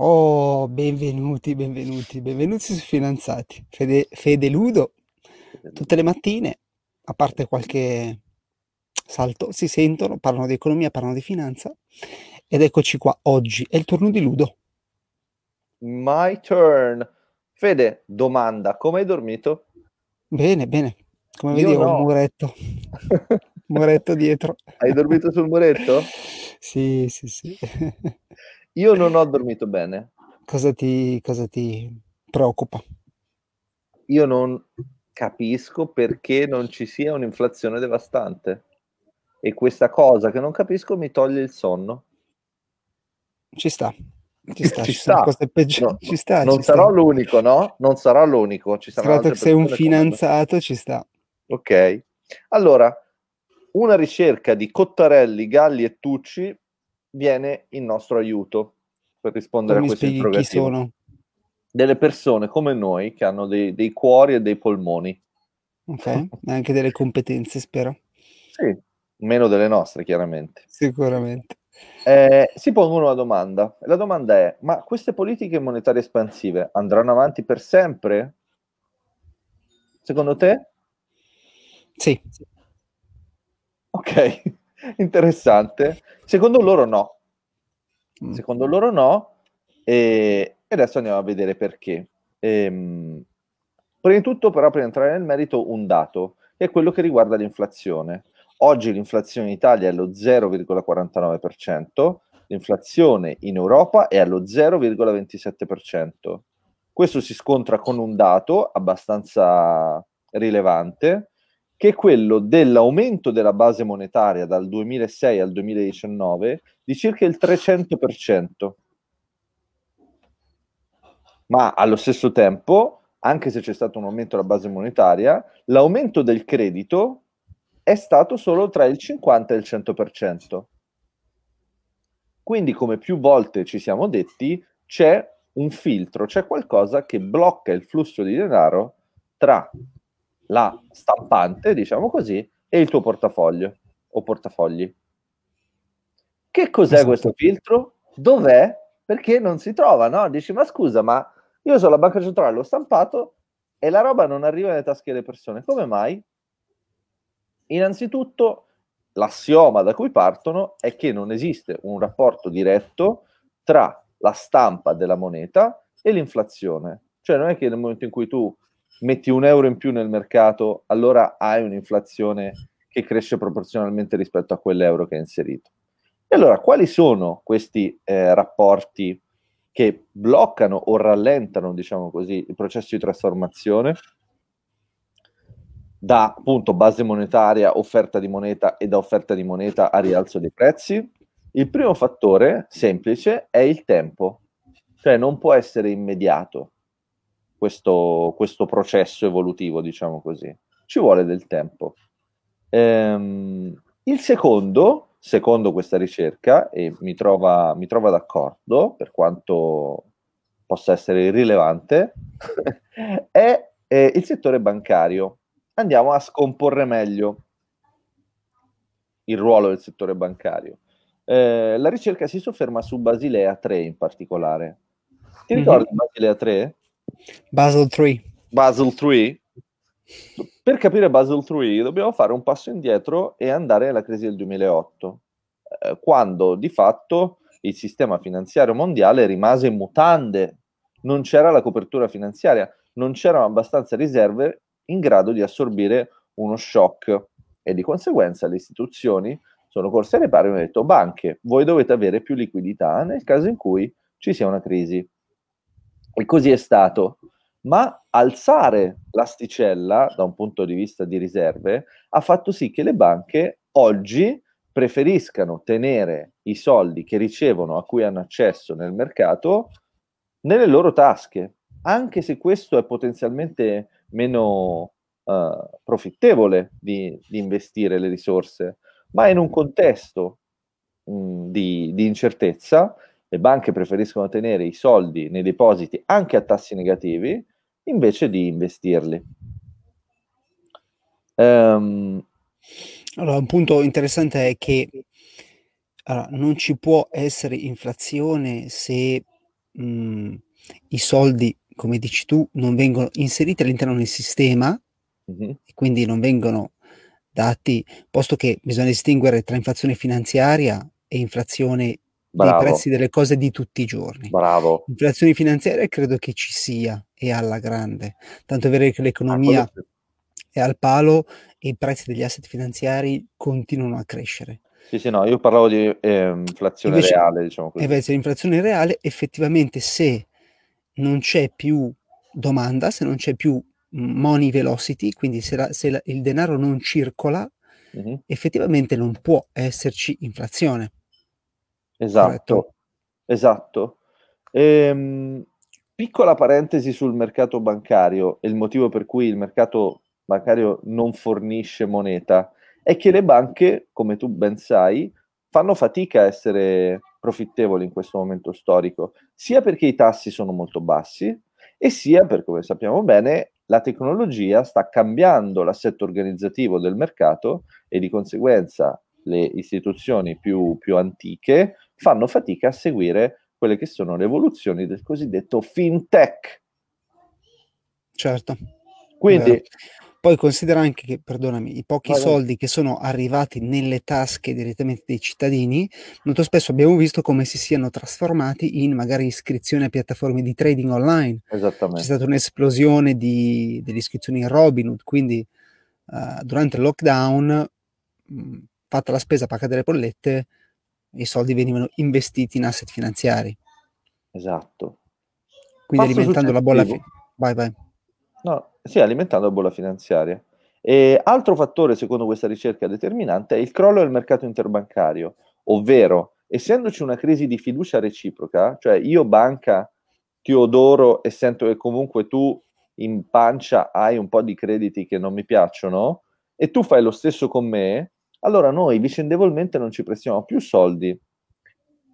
Oh, benvenuti, benvenuti, benvenuti su Finanziati. Fede, Fede Ludo, tutte le mattine, a parte qualche salto, si sentono, parlano di economia, parlano di finanza. Ed eccoci qua, oggi è il turno di Ludo. My turn. Fede, domanda, come hai dormito? Bene, bene. Come vedi ho un no. muretto, muretto dietro. Hai dormito sul muretto? Sì, sì, sì. Io non ho dormito bene. Cosa ti, cosa ti preoccupa? Io non capisco perché non ci sia un'inflazione devastante. E questa cosa che non capisco mi toglie il sonno. Ci sta, ci sta, Ci ci sta. No, ci sta, non ci sarò sta. l'unico, no? Non sarò l'unico. Ci altre che sei un come finanziato, ci sta. Ok. Allora, una ricerca di Cottarelli, Galli e Tucci viene in nostro aiuto per Tu rispondere a mi questo spieghi chi interrogativo. sono? Delle persone come noi che hanno dei, dei cuori e dei polmoni. Ok, anche delle competenze, spero. Sì, meno delle nostre, chiaramente. Sicuramente. Eh, si pongono una domanda. La domanda è: ma queste politiche monetarie espansive andranno avanti per sempre? Secondo te? Sì, Ok, interessante. Secondo loro no. Mm. Secondo loro no. E e adesso andiamo a vedere perché. Ehm, prima di tutto, però, per entrare nel merito, un dato che è quello che riguarda l'inflazione. Oggi l'inflazione in Italia è allo 0,49%, l'inflazione in Europa è allo 0,27%. Questo si scontra con un dato abbastanza rilevante, che è quello dell'aumento della base monetaria dal 2006 al 2019 di circa il 300%. Ma allo stesso tempo, anche se c'è stato un aumento della base monetaria, l'aumento del credito è stato solo tra il 50 e il 100%. Quindi, come più volte ci siamo detti, c'è un filtro, c'è qualcosa che blocca il flusso di denaro tra la stampante, diciamo così, e il tuo portafoglio o portafogli. Che cos'è Esatto. questo filtro? Dov'è? Perché non si trova, no? Dici, ma scusa, ma io sono la banca centrale, l'ho stampato e la roba non arriva nelle tasche delle persone. Come mai? Innanzitutto, l'assioma da cui partono è che non esiste un rapporto diretto tra la stampa della moneta e l'inflazione. Cioè non è che nel momento in cui tu metti un euro in più nel mercato, allora hai un'inflazione che cresce proporzionalmente rispetto a quell'euro che hai inserito. E allora, quali sono questi eh, rapporti che bloccano o rallentano, diciamo così, il processo di trasformazione da appunto base monetaria, offerta di moneta e da offerta di moneta a rialzo dei prezzi? Il primo fattore semplice è il tempo, cioè non può essere immediato questo, questo processo evolutivo, diciamo così, ci vuole del tempo. Ehm, il secondo, secondo questa ricerca, e mi trova, mi trova d'accordo, per quanto possa essere irrilevante, è, è il settore bancario. Andiamo a scomporre meglio il ruolo del settore bancario. Eh, la ricerca si sofferma su Basilea 3 in particolare. Ti Mhm. ricordi Basilea 3? Basel 3. Basel 3? Per capire Basel 3 dobbiamo fare un passo indietro e andare alla crisi del 2008, eh, quando di fatto il sistema finanziario mondiale rimase in mutande, non c'era la copertura finanziaria, non c'erano abbastanza riserve in grado di assorbire uno shock e di conseguenza le istituzioni sono corse ai ripari e hanno detto banche, voi dovete avere più liquidità nel caso in cui ci sia una crisi. E così è stato. Ma alzare l'asticella da un punto di vista di riserve ha fatto sì che le banche oggi preferiscano tenere i soldi che ricevono, a cui hanno accesso nel mercato, nelle loro tasche, anche se questo è potenzialmente meno eh, profittevole di, di investire le risorse, ma in un contesto mh, di, di incertezza le banche preferiscono tenere i soldi nei depositi anche a tassi negativi invece di investirli. Ehm, Allora, un punto interessante è che allora, non ci può essere inflazione se mh, i soldi, come dici tu, non vengono inseriti all'interno del sistema mm-hmm. e quindi non vengono dati, posto che bisogna distinguere tra inflazione finanziaria e inflazione Bravo. dei prezzi delle cose di tutti i giorni. Bravo. Inflazione finanziaria credo che ci sia e alla grande, tanto è vero che l'economia ah, è al palo e i prezzi degli asset finanziari continuano a crescere. Sì, sì, no, io parlavo di eh, inflazione invece, reale, diciamo così. Invece l'inflazione reale, effettivamente se non c'è più domanda, se non c'è più money velocity, quindi se, la, se la, il denaro non circola, mm-hmm. effettivamente non può esserci inflazione. Esatto, Corretto? esatto. Ehm, piccola parentesi sul mercato bancario e il motivo per cui il mercato bancario non fornisce moneta è che le banche, come tu ben sai, fanno fatica a essere profittevoli in questo momento storico, sia perché i tassi sono molto bassi e sia perché, come sappiamo bene, la tecnologia sta cambiando l'assetto organizzativo del mercato e di conseguenza le istituzioni più, più antiche fanno fatica a seguire quelle che sono le evoluzioni del cosiddetto fintech. Certo. Quindi. Poi considera anche che, perdonami, i pochi Vabbè. soldi che sono arrivati nelle tasche direttamente dei cittadini, molto spesso abbiamo visto come si siano trasformati in magari iscrizioni a piattaforme di trading online. Esattamente. C'è stata un'esplosione di, delle iscrizioni in Robinhood, quindi uh, durante il lockdown, mh, fatta la spesa, pagate le bollette, i soldi venivano investiti in asset finanziari. Esatto. Quindi Passo alimentando la bolla... Fi- vai, vai. No, sì, alimentando la bolla finanziaria. E altro fattore, secondo questa ricerca determinante, è il crollo del mercato interbancario, ovvero, essendoci una crisi di fiducia reciproca, cioè io banca ti odoro e sento che comunque tu in pancia hai un po' di crediti che non mi piacciono, e tu fai lo stesso con me, allora noi vicendevolmente non ci prestiamo più soldi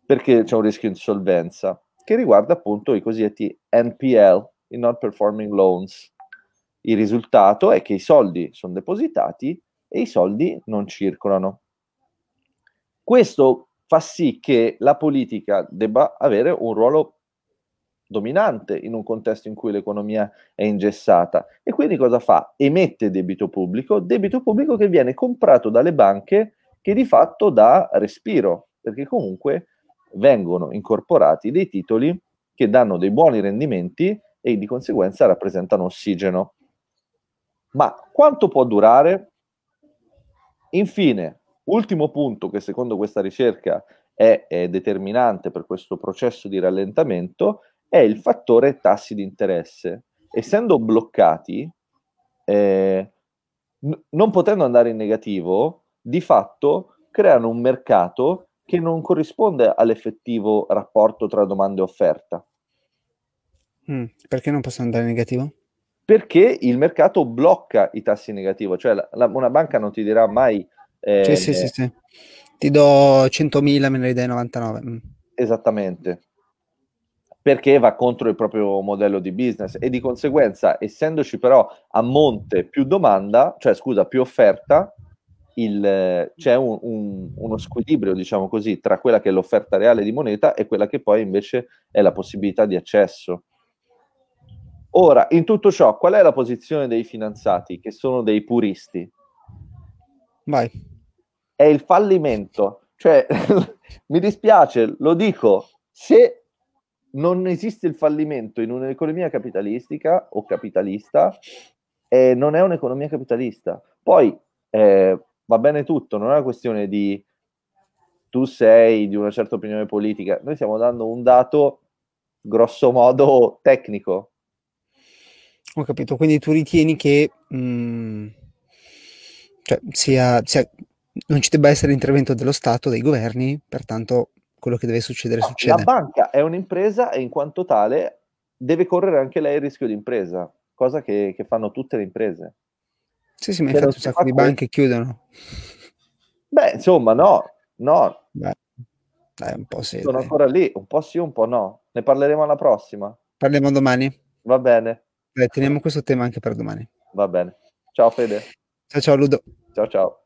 perché c'è un rischio di insolvenza che riguarda appunto i cosiddetti NPL, i non performing loans. Il risultato è che i soldi sono depositati e i soldi non circolano. Questo fa sì che la politica debba avere un ruolo dominante in un contesto in cui l'economia è ingessata. E quindi cosa fa? Emette debito pubblico, debito pubblico che viene comprato dalle banche che di fatto dà respiro, perché comunque vengono incorporati dei titoli che danno dei buoni rendimenti e di conseguenza rappresentano ossigeno. Ma quanto può durare? Infine, ultimo punto che secondo questa ricerca è, è determinante per questo processo di rallentamento è il fattore tassi di interesse. Essendo bloccati, eh, n- non potendo andare in negativo, di fatto creano un mercato che non corrisponde all'effettivo rapporto tra domanda e offerta. Mm, perché non possono andare in negativo? perché il mercato blocca i tassi negativi, cioè la, la, una banca non ti dirà mai... Eh, sì, sì, sì, sì, Ti do 100.000, me ne dai 99. Mm. Esattamente, perché va contro il proprio modello di business e di conseguenza, essendoci però a monte più domanda, cioè scusa, più offerta, il, c'è un, un, uno squilibrio, diciamo così, tra quella che è l'offerta reale di moneta e quella che poi invece è la possibilità di accesso. Ora, in tutto ciò, qual è la posizione dei finanziati, che sono dei puristi? Vai. È il fallimento. Cioè, mi dispiace, lo dico, se non esiste il fallimento in un'economia capitalistica o capitalista, eh, non è un'economia capitalista. Poi eh, va bene tutto, non è una questione di tu sei di una certa opinione politica, noi stiamo dando un dato grosso modo tecnico, ho capito, quindi tu ritieni che mh, mm, cioè, sia, sia, non ci debba essere intervento dello Stato, dei governi, pertanto quello che deve succedere no, succede. La banca è un'impresa e in quanto tale deve correre anche lei il rischio di impresa, cosa che, che fanno tutte le imprese. Sì, sì, ma infatti un sacco di banche chiudono. Beh, insomma, no, no. Beh, dai, un po' sì. Sono ancora lì, un po' sì, un po' no. Ne parleremo alla prossima. Parliamo domani. Va bene. Beh, teniamo questo tema anche per domani. Va bene. Ciao Fede. Ciao ciao Ludo. Ciao ciao.